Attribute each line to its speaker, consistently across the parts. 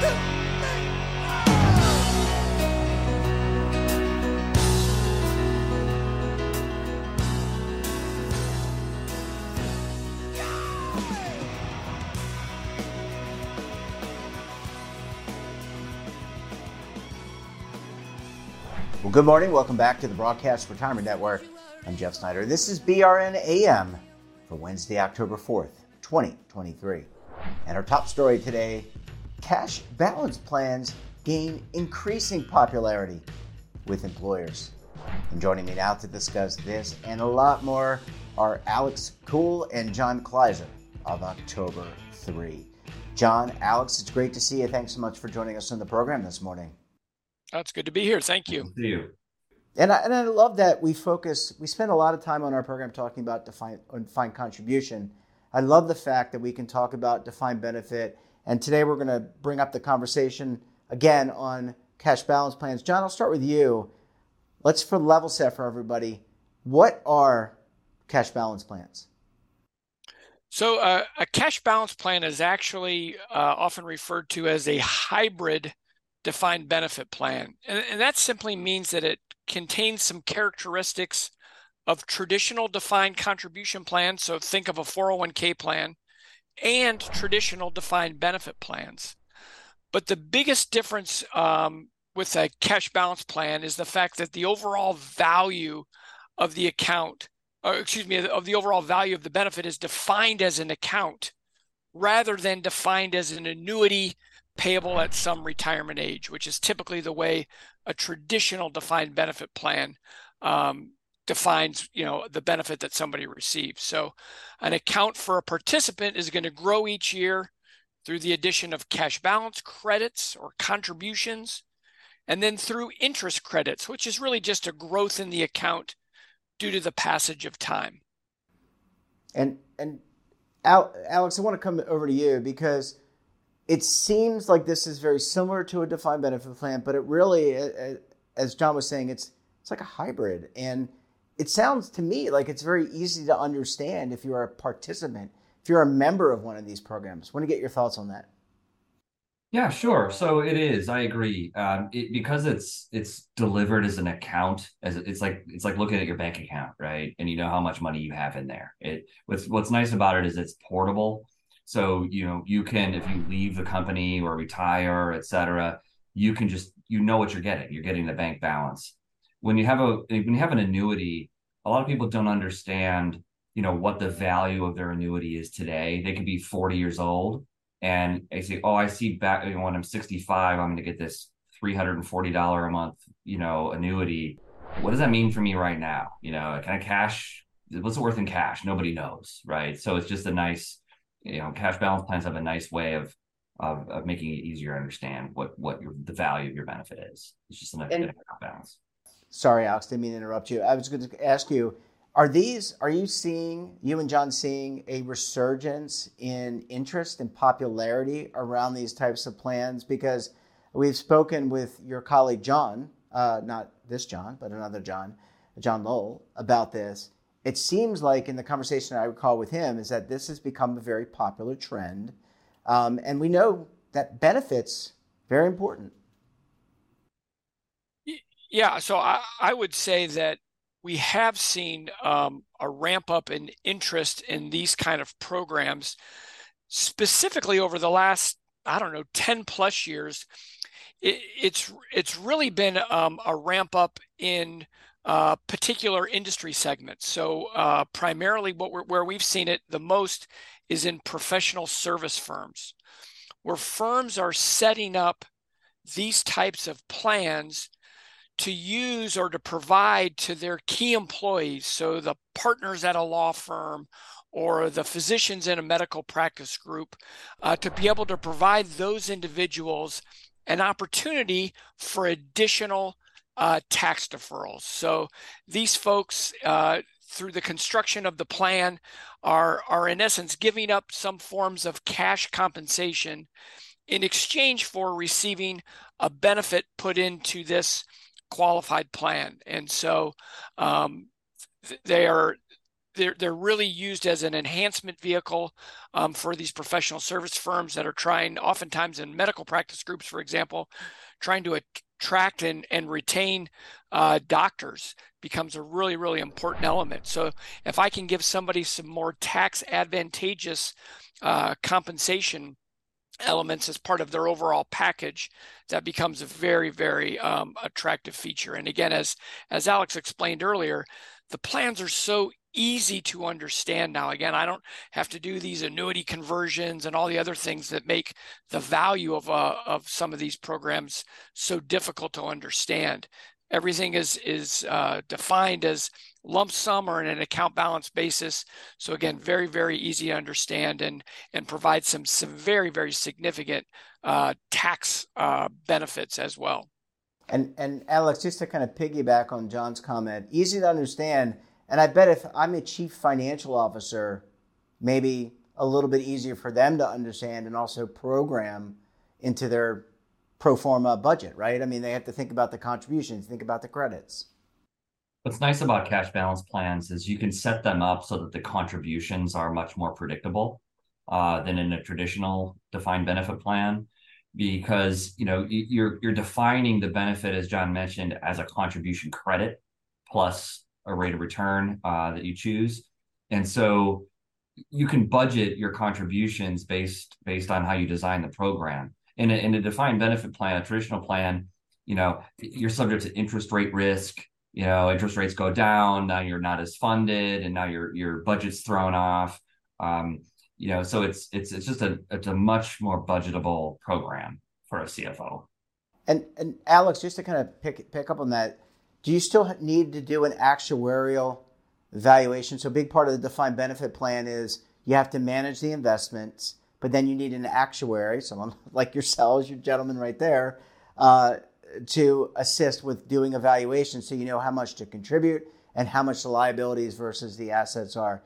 Speaker 1: Well, good morning. Welcome back to the Broadcast Retirement Network. I'm Jeff Snyder. This is BRN AM for Wednesday, October 4th, 2023. And our top story today cash balance plans gain increasing popularity with employers. And joining me now to discuss this and a lot more are Alex Kuhel and John Kleiser of October Three. John, Alex, it's great to see you. Thanks so much for joining us on the program this morning.
Speaker 2: That's good to be here. Thank you.
Speaker 3: See you.
Speaker 1: And I, and I love that we focus, we spend a lot of time on our program talking about defined, defined contribution. I love the fact that we can talk about defined benefit. And today we're going to bring up the conversation again on cash balance plans. John, I'll start with you. Let's for level set for everybody. What are cash balance plans?
Speaker 2: So, uh, a cash balance plan is actually uh, often referred to as a hybrid defined benefit plan. And, and that simply means that it contains some characteristics of traditional defined contribution plans. So think of a 401k plan and traditional defined benefit plans. But the biggest difference um, with a cash balance plan is the fact that the overall value of the account, or excuse me, of the overall value of the benefit is defined as an account rather than defined as an annuity payable at some retirement age, which is typically the way a traditional defined benefit plan um, defines, you know, the benefit that somebody receives. So, an account for a participant is going to grow each year through the addition of cash balance credits or contributions, and then through interest credits, which is really just a growth in the account due to the passage of time.
Speaker 1: And and Alex, I want to come over to you because it seems like this is very similar to a defined benefit plan, but it really, as John was saying, it's it's like a hybrid, and it sounds to me like it's very easy to understand if you're a participant, if you're a member of one of these programs. I want to get your thoughts on that.
Speaker 3: Yeah, sure. So it is. I agree. Um, it, because it's it's delivered as an account, as it's like it's like looking at your bank account, right? And you know how much money you have in there. It what's what's nice about it is it's portable. So, you know, you can, if you leave the company or retire, et cetera, you can just, you know what you're getting. You're getting the bank balance. When you have a, when you have an annuity, a lot of people don't understand, you know, what the value of their annuity is today. They could be 40 years old and they say, oh, I see back you know, when I'm 65, I'm going to get this $340 a month, you know, annuity. What does that mean for me right now? You know, can I cash? What's it worth in cash? Nobody knows, right? So it's just a nice, you know, cash balance plans have a nice way of of, of making it easier to understand what what your the value of your benefit is. It's just an account balance.
Speaker 1: Sorry, Alex, didn't mean to interrupt you. I was going to ask you: Are these? Are you seeing you and John seeing a resurgence in interest and popularity around these types of plans? Because we've spoken with your colleague John, uh, not this John, but another John, John Lowell, about this it seems like in the conversation I recall with him is that this has become a very popular trend. Um, and we know that benefits very important.
Speaker 2: Yeah, so I, I would say that we have seen um, a ramp up in interest in these kind of programs, specifically over the last I don't know ten plus years. It, it's it's really been um, a ramp up in uh, particular industry segments. So uh, primarily, what we're, where we've seen it the most is in professional service firms, where firms are setting up these types of plans to use or to provide to their key employees. So the partners at a law firm or the physicians in a medical practice group uh, to be able to provide those individuals an opportunity for additional uh, tax deferrals. So these folks, uh, through the construction of the plan, are are in essence giving up some forms of cash compensation in exchange for receiving a benefit put into this qualified plan. And so um, they are they're, they're really used as an enhancement vehicle um, for these professional service firms that are trying, oftentimes in medical practice groups, for example, trying to attract and, and retain uh, doctors becomes a really, really important element. So if I can give somebody some more tax advantageous uh, compensation elements as part of their overall package, that becomes a very, very um, attractive feature. And again, as as Alex explained earlier, the plans are so easy to understand now. Again, I don't have to do these annuity conversions and all the other things that make the value of uh, of some of these programs so difficult to understand. Everything is is uh, defined as lump sum or in an account balance basis. So again, very very easy to understand and and provide some some very very significant uh, tax uh, benefits as well.
Speaker 1: And and Alex, just to kind of piggyback on John's comment, easy to understand. And I bet if I'm a chief financial officer, maybe a little bit easier for them to understand and also program into their pro forma budget, right? I mean, they have to think about the contributions, think about the credits.
Speaker 3: What's nice about cash balance plans is you can set them up so that the contributions are much more predictable uh, than in a traditional defined benefit plan because you know you're you're defining the benefit as John mentioned as a contribution credit plus a rate of return uh, that you choose, and so you can budget your contributions based based on how you design the program. In a, in a defined benefit plan, a traditional plan, you know you're subject to interest rate risk. You know interest rates go down, now you're not as funded, and now your your budget's thrown off. Um, you know so it's it's it's just a it's a much more budgetable program for a cfo
Speaker 1: and and alex just to kind of pick pick up on that do you still need to do an actuarial valuation so a big part of the defined benefit plan is you have to manage the investments but then you need an actuary someone like yourselves your gentleman right there uh, to assist with doing evaluation so you know how much to contribute and how much the liabilities versus the assets are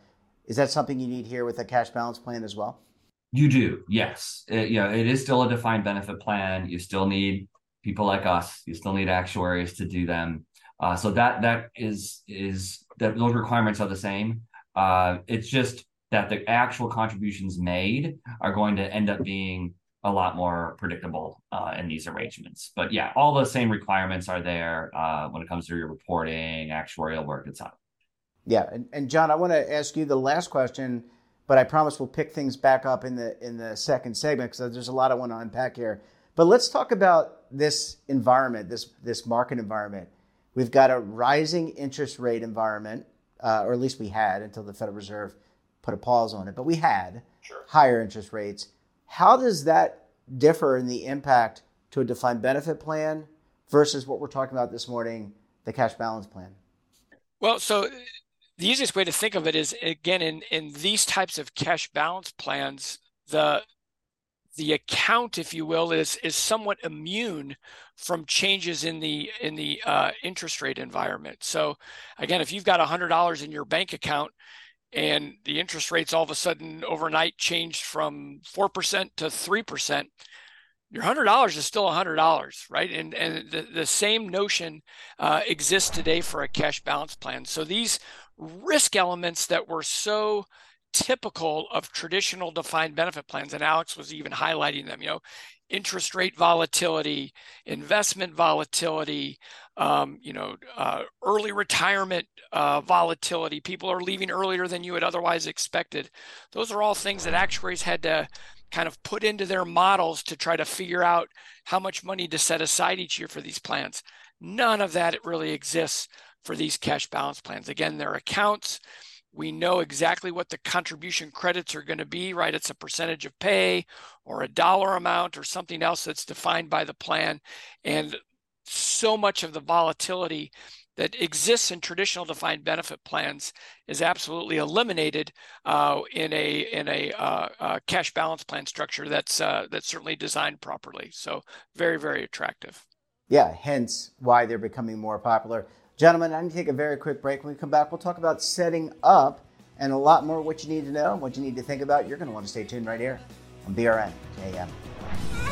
Speaker 1: is that something you need here with a cash balance plan as well?
Speaker 3: You do, yes. It, you know, it is still a defined benefit plan. You still need people like us. You still need actuaries to do them. Uh, so that that is is that those requirements are the same. Uh, it's just that the actual contributions made are going to end up being a lot more predictable uh, in these arrangements. But yeah, all the same requirements are there uh, when it comes to your reporting, actuarial work, etc.
Speaker 1: Yeah, and, and John, I want to ask you the last question, but I promise we'll pick things back up in the in the second segment because there's a lot I want to unpack here. But let's talk about this environment, this this market environment. We've got a rising interest rate environment, uh, or at least we had until the Federal Reserve put a pause on it. But we had sure. higher interest rates. How does that differ in the impact to a defined benefit plan versus what we're talking about this morning, the cash balance plan?
Speaker 2: Well, so the easiest way to think of it is again in in these types of cash balance plans the the account if you will is is somewhat immune from changes in the in the uh, interest rate environment so again if you've got $100 in your bank account and the interest rates all of a sudden overnight changed from 4% to 3% your hundred dollars is still a hundred dollars, right? And and the, the same notion uh, exists today for a cash balance plan. So these risk elements that were so typical of traditional defined benefit plans, and Alex was even highlighting them, you know, interest rate volatility, investment volatility, um, you know, uh, early retirement uh, volatility. People are leaving earlier than you had otherwise expected. Those are all things that actuaries had to kind of put into their models to try to figure out how much money to set aside each year for these plans. None of that really exists for these cash balance plans. Again, they're accounts. We know exactly what the contribution credits are going to be, right? It's a percentage of pay or a dollar amount or something else that's defined by the plan. And so much of the volatility that exists in traditional defined benefit plans is absolutely eliminated uh, in a in a uh, uh, cash balance plan structure that's uh, that's certainly designed properly. So very very attractive.
Speaker 1: Yeah, hence why they're becoming more popular. Gentlemen, I'm going to take a very quick break. When we come back, we'll talk about setting up and a lot more what you need to know, what you need to think about. You're going to want to stay tuned right here on BRN AM.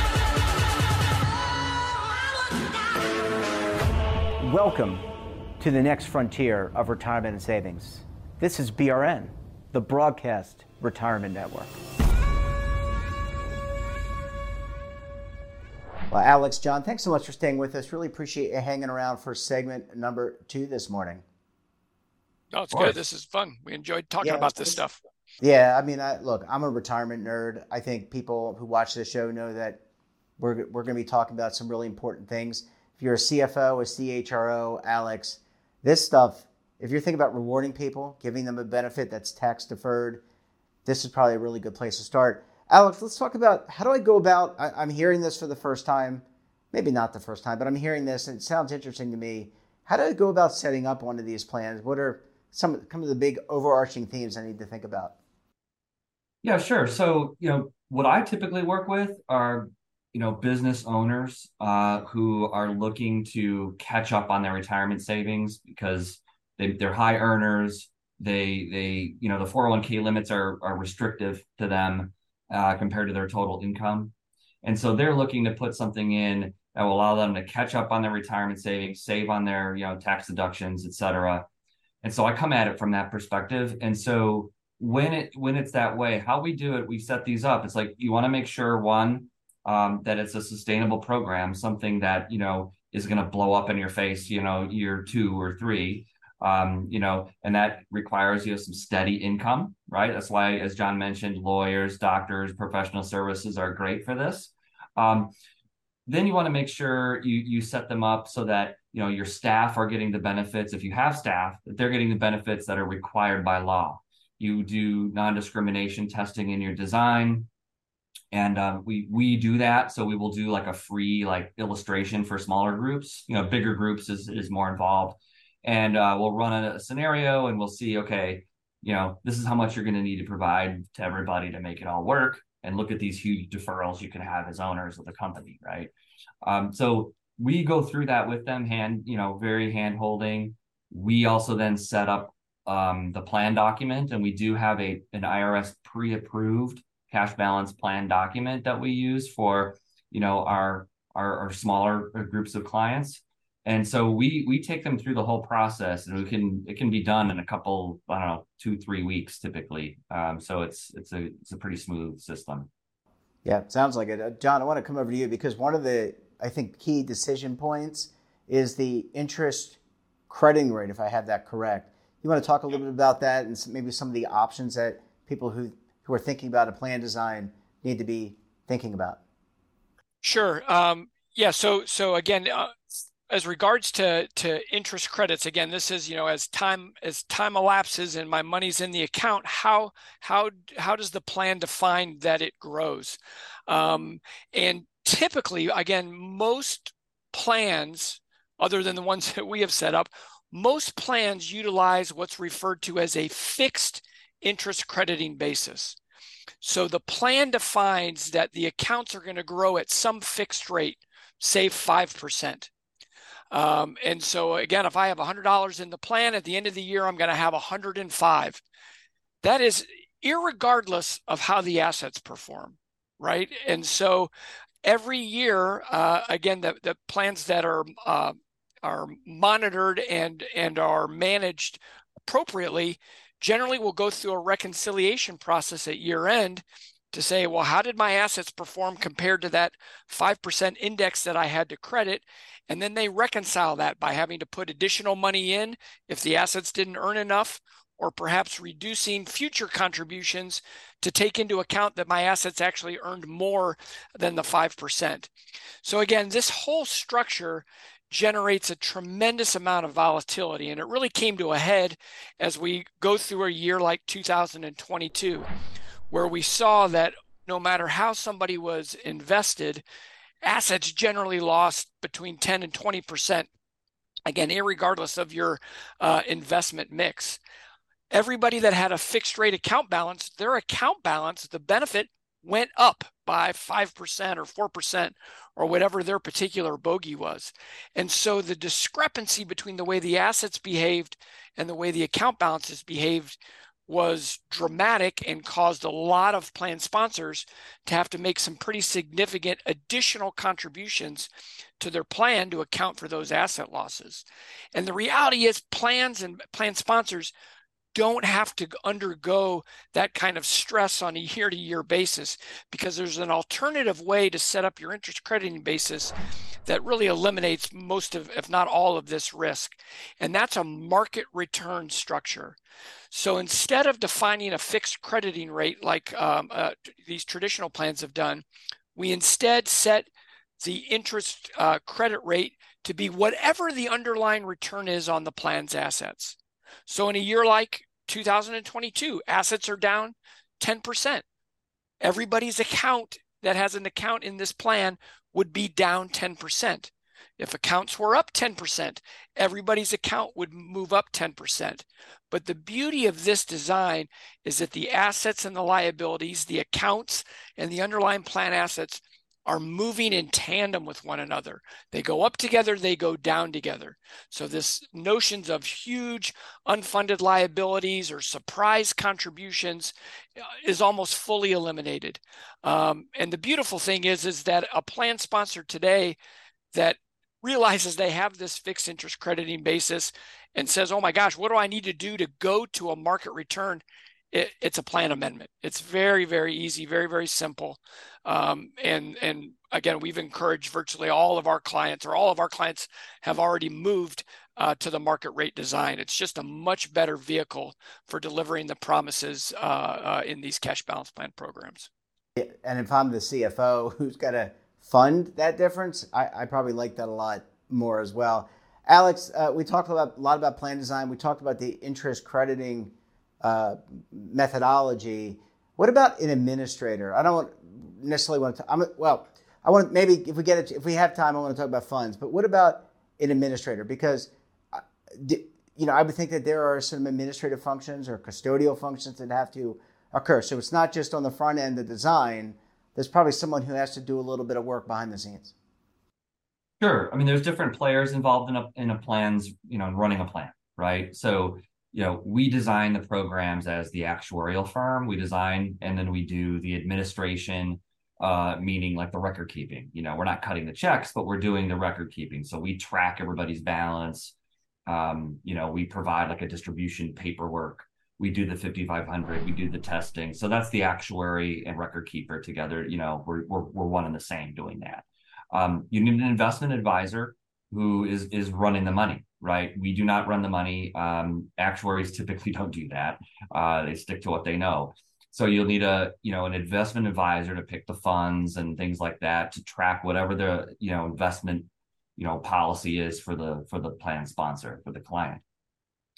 Speaker 1: Welcome to the next frontier of retirement and savings. This is BRN, the Broadcast Retirement Network. Well, Alex, John, thanks so much for staying with us. Really appreciate you hanging around for segment number two this morning.
Speaker 2: Oh, it's good. This is fun. We enjoyed talking yeah, about this stuff.
Speaker 1: Yeah, I mean, I, look, I'm a retirement nerd. I think people who watch this show know that we're, we're going to be talking about some really important things if you're a CFO, a CHRO, Alex, this stuff, if you're thinking about rewarding people, giving them a benefit that's tax deferred, this is probably a really good place to start. Alex, let's talk about how do I go about? I, am hearing this for the first time, maybe not the first time, but I'm hearing this and it sounds interesting to me. How do I go about setting up one of these plans? What are some, some of the big overarching themes I need to think about?
Speaker 3: Yeah, sure. So, you know, what I typically work with are you know business owners uh, who are looking to catch up on their retirement savings because they, they're high earners. They they you know the 401k limits are are restrictive to them uh, compared to their total income. And so they're looking to put something in that will allow them to catch up on their retirement savings save on their you know tax deductions et cetera. And so i come at it from that perspective. And so when it when it's that way how we do it we set these up. It's like you want to make sure one um, that it's a sustainable program, something that you know is going to blow up in your face, you know, year two or three. Um, you know, and that requires you know, some steady income, right? That's why, as John mentioned, lawyers, doctors, professional services are great for this. Um, then you want to make sure you you set them up so that you know your staff are getting the benefits. If you have staff, that they're getting the benefits that are required by law. You do non-discrimination testing in your design and um, we we do that. So we will do like a free like illustration for smaller groups. You know bigger groups is is more involved. And uh, we'll run a, a, scenario and we'll see okay you know this is how much you're going to need to provide to everybody to make it all work and look at these huge deferrals you can have as owners of the company right? Um, so we go through that with them hand you know very hand holding. We also then set up um, the plan document and we do have a an irs pre-approved cash balance plan document that we use for you know our our, our smaller groups of clients. And so we we take them through the whole process and we can it can be done in a couple i don't know two three weeks typically. Um, so it's it's a it's a pretty smooth system.
Speaker 1: Yeah sounds like it. Uh, john i want to come over to you because one of the i think key decision points is the interest crediting rate if i have that correct. You want to talk a little bit about that and maybe some of the options that people who who are thinking about a plan design need to be thinking about?
Speaker 2: Sure. Um, yeah. So so again, uh, as regards to to interest credits, again, this is you know as time as time elapses and my money's in the account, how how how does the plan define that it grows? Um, and typically, again, most plans, other than the ones that we have set up, most plans utilize what's referred to as a fixed interest crediting basis. So the plan defines that the accounts are going to grow at some fixed rate, say 5%. Um, and so again, if I have $100 in the plan, at the end of the year, I'm going to have 105. That is irregardless of how the assets perform, right? And so every year, uh, again, the, the plans that are uh, are monitored and and are managed appropriately generally will go through a reconciliation process at year end to say, well, how did my assets perform compared to that 5% index that I had to credit? And then they reconcile that by having to put additional money in if the assets didn't earn enough, or perhaps reducing future contributions to take into account that my assets actually earned more than the 5%. So, again, this whole structure generates a tremendous amount of volatility. And it really came to a head as we go through a year like 2022, where we saw that no matter how somebody was invested, assets generally lost between 10 and 20%. Again, regardless of your uh, investment mix. Everybody that had a fixed rate account balance, their account balance, the benefit went up by 5% or 4% or whatever their particular bogey was. And so the discrepancy between the way the assets behaved and the way the account balances behaved was dramatic and caused a lot of plan sponsors to have to make some pretty significant additional contributions to their plan to account for those asset losses. And the reality is plans and plan sponsors don't have to undergo that kind of stress on a year to year basis because there's an alternative way to set up your interest crediting basis that really eliminates most of, if not all of this risk. And that's a market return structure. So instead of defining a fixed crediting rate like um, uh, these traditional plans have done, we instead set the interest uh, credit rate to be whatever the underlying return is on the plan's assets. So in a year like 2022, assets are down 10%. Everybody's account that has an account in this plan would be down 10%. If accounts were up 10%, everybody's account would move up 10%. But the beauty of this design is that the assets and the liabilities, the accounts and the underlying plan assets are moving in tandem with one another. They go up together, they go down together. So this notions of huge unfunded liabilities or surprise contributions uh, is almost fully eliminated. Um, and the beautiful thing is, is that a plan sponsor today that realizes they have this fixed interest crediting basis and says, oh my gosh, what do I need to do to go to a market return? It, it's a plan amendment. It's very, very easy, very, very simple. Um, and and again, we've encouraged virtually all of our clients, or all of our clients have already moved uh, to the market rate design. It's just a much better vehicle for delivering the promises uh, uh, in these cash balance plan programs.
Speaker 1: And if I'm the CFO who's got to fund that difference, I, I, probably like that a lot more as well. Alex, uh, we talked about, a lot about plan design. We talked about the interest crediting uh, methodology. What about an administrator? I don't necessarily want to. I'm, well, I want maybe if we get it, if we have time, I want to talk about funds. But what about an administrator? Because uh, you know, I would think that there are some administrative functions or custodial functions that have to occur. So it's not just on the front end, the design. There's probably someone who has to do a little bit of work behind the scenes.
Speaker 3: Sure. I mean, there's different players involved in a in a plan's, you know, running a plan, right? So you know, we design the programs as the actuarial firm. We design and then we do the administration, uh, meaning like the record keeping. You know, we're not cutting the checks, but we're doing the record keeping. So we track everybody's balance. Um, you know, we provide like a distribution paperwork. We do the 5500. We do the testing. So that's the actuary and record keeper together. You know, we're we're, we're one and the same doing that. Um, you need an investment advisor who is is running the money right? We do not run the money. Um, actuaries typically don't do that. Uh, they stick to what they know. So you'll need a you know an investment advisor to pick the funds and things like that to track whatever the you know investment you know policy is for the for the plan sponsor for the client.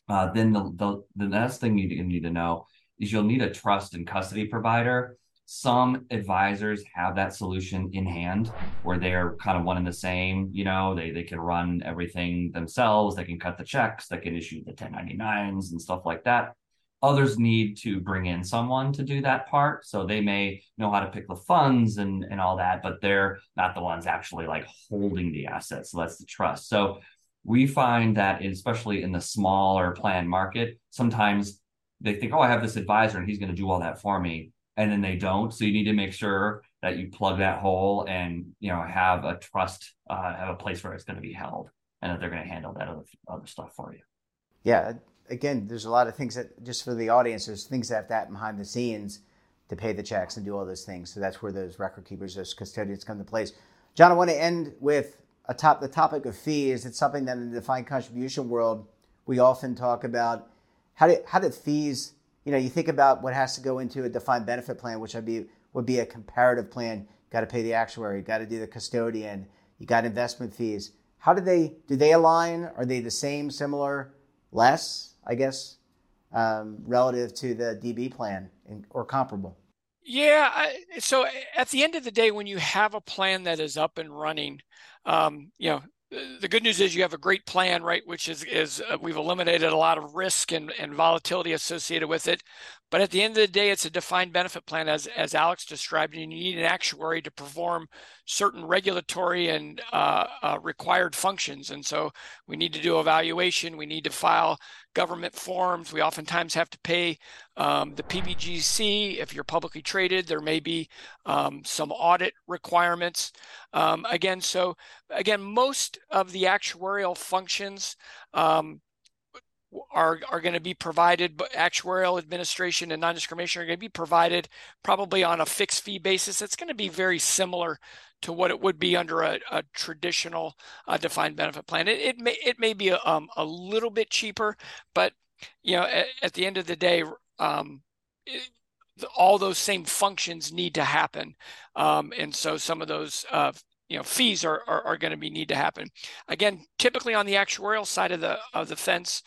Speaker 3: Uh, then the, the the next thing you need to know is you'll need a trust and custody provider some advisors have that solution in hand where they're kind of one and the same. You know, they they can run everything themselves. They can cut the checks. They can issue the 1099s and stuff like that. Others need to bring in someone to do that part. So they may know how to pick the funds and, and all that, but they're not the ones actually like holding the assets. So that's the trust. So we find that especially in the smaller plan market, sometimes they think, oh, I have this advisor and he's going to do all that for me, and then they don't. So you need to make sure that you plug that hole and you know have a trust, uh, have a place where it's going to be held, and that they're going to handle that other other stuff for you.
Speaker 1: Yeah, again, there's a lot of things that just for the audience, there's things that have that behind the scenes to pay the checks and do all those things. So that's where those record keepers, those custodians come to place. John, I want to end with a top the topic of fees. It's something that in the defined contribution world we often talk about. How do how do fees? You know, you think about what has to go into a defined benefit plan, which would be would be a comparative plan. Got to pay the actuary, got to do the custodian, you got investment fees. How do they do they align? Are they the same, similar, less? I guess um, relative to the DB plan or comparable.
Speaker 2: Yeah. I, so at the end of the day, when you have a plan that is up and running, um, you know, the good news is you have a great plan, right? Which is is uh, we've eliminated a lot of risk and, and volatility associated with it. But at the end of the day, it's a defined benefit plan, as as Alex described, and you need an actuary to perform certain regulatory and uh, uh, required functions. And so we need to do evaluation. We need to file government forms. We oftentimes have to pay um, the PBGC. If you're publicly traded, there may be um, some audit requirements. Um, again, so again, most of the actuarial functions um, are are going to be provided, but actuarial administration and non-discrimination are going to be provided probably on a fixed fee basis. It's going to be very similar to what it would be under a, a traditional uh, defined benefit plan. It, it may it may be a, um, a little bit cheaper, but you know at, at the end of the day, um, it, all those same functions need to happen, um, and so some of those uh, you know fees are, are, are going to be need to happen. Again, typically on the actuarial side of the of the fence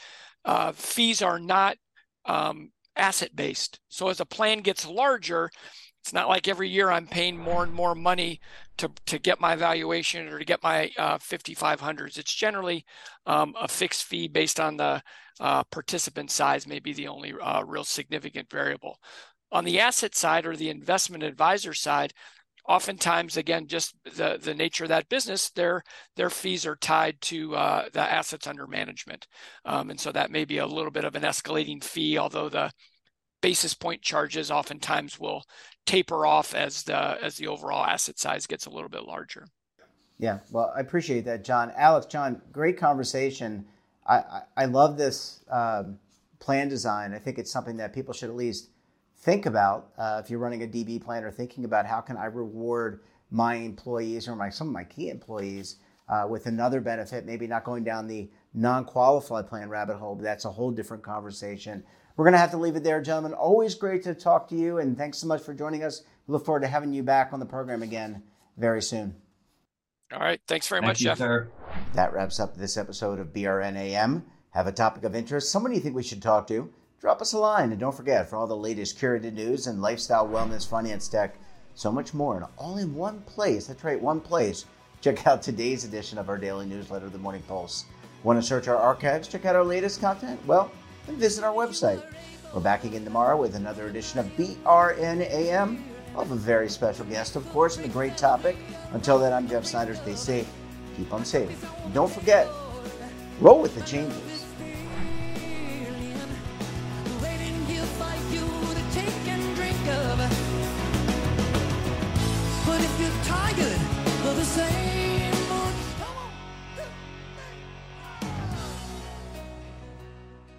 Speaker 2: uh, fees are not um, asset based. So as a plan gets larger, it's not like every year I'm paying more and more money to, to get my valuation or to get my uh, 5500s. It's generally um, a fixed fee based on the uh, participant size, may be the only uh, real significant variable. On the asset side or the investment advisor side, oftentimes again just the the nature of that business their their fees are tied to uh, the assets under management. Um, and so that may be a little bit of an escalating fee although the basis point charges oftentimes will taper off as the as the overall asset size gets a little bit larger.
Speaker 1: Yeah. Well i appreciate that john. Alex john great conversation. I i, I love this um, plan design. I think it's something that people should at least think about uh, if you're running a DB plan or thinking about how can I reward my employees or my some of my key employees uh, with another benefit, maybe not going down the non-qualified plan rabbit hole, but that's a whole different conversation. We're going to have to leave it there, gentlemen. Always great to talk to you, and thanks so much for joining us. We look forward to having you back on the program again very soon.
Speaker 2: All right. Thanks very
Speaker 3: Thank
Speaker 2: much,
Speaker 3: you,
Speaker 2: Jeff.
Speaker 3: Sir.
Speaker 1: That wraps up this episode of BRNAM. Have a topic of interest, someone you think we should talk to? Drop us a line. And don't forget, for all the latest curated news and lifestyle, wellness, finance, tech, so much more, and all in one place. That's right, one place. Check out today's edition of our daily newsletter, The Morning Pulse. Want to search our archives, check out our latest content? Well, then visit our website. We're back again tomorrow with another edition of BRNAM. Have a very special guest, of course, and a great topic. Until then, I'm Jeff Snyder. Stay safe, keep on saving. And don't forget, roll with the changes.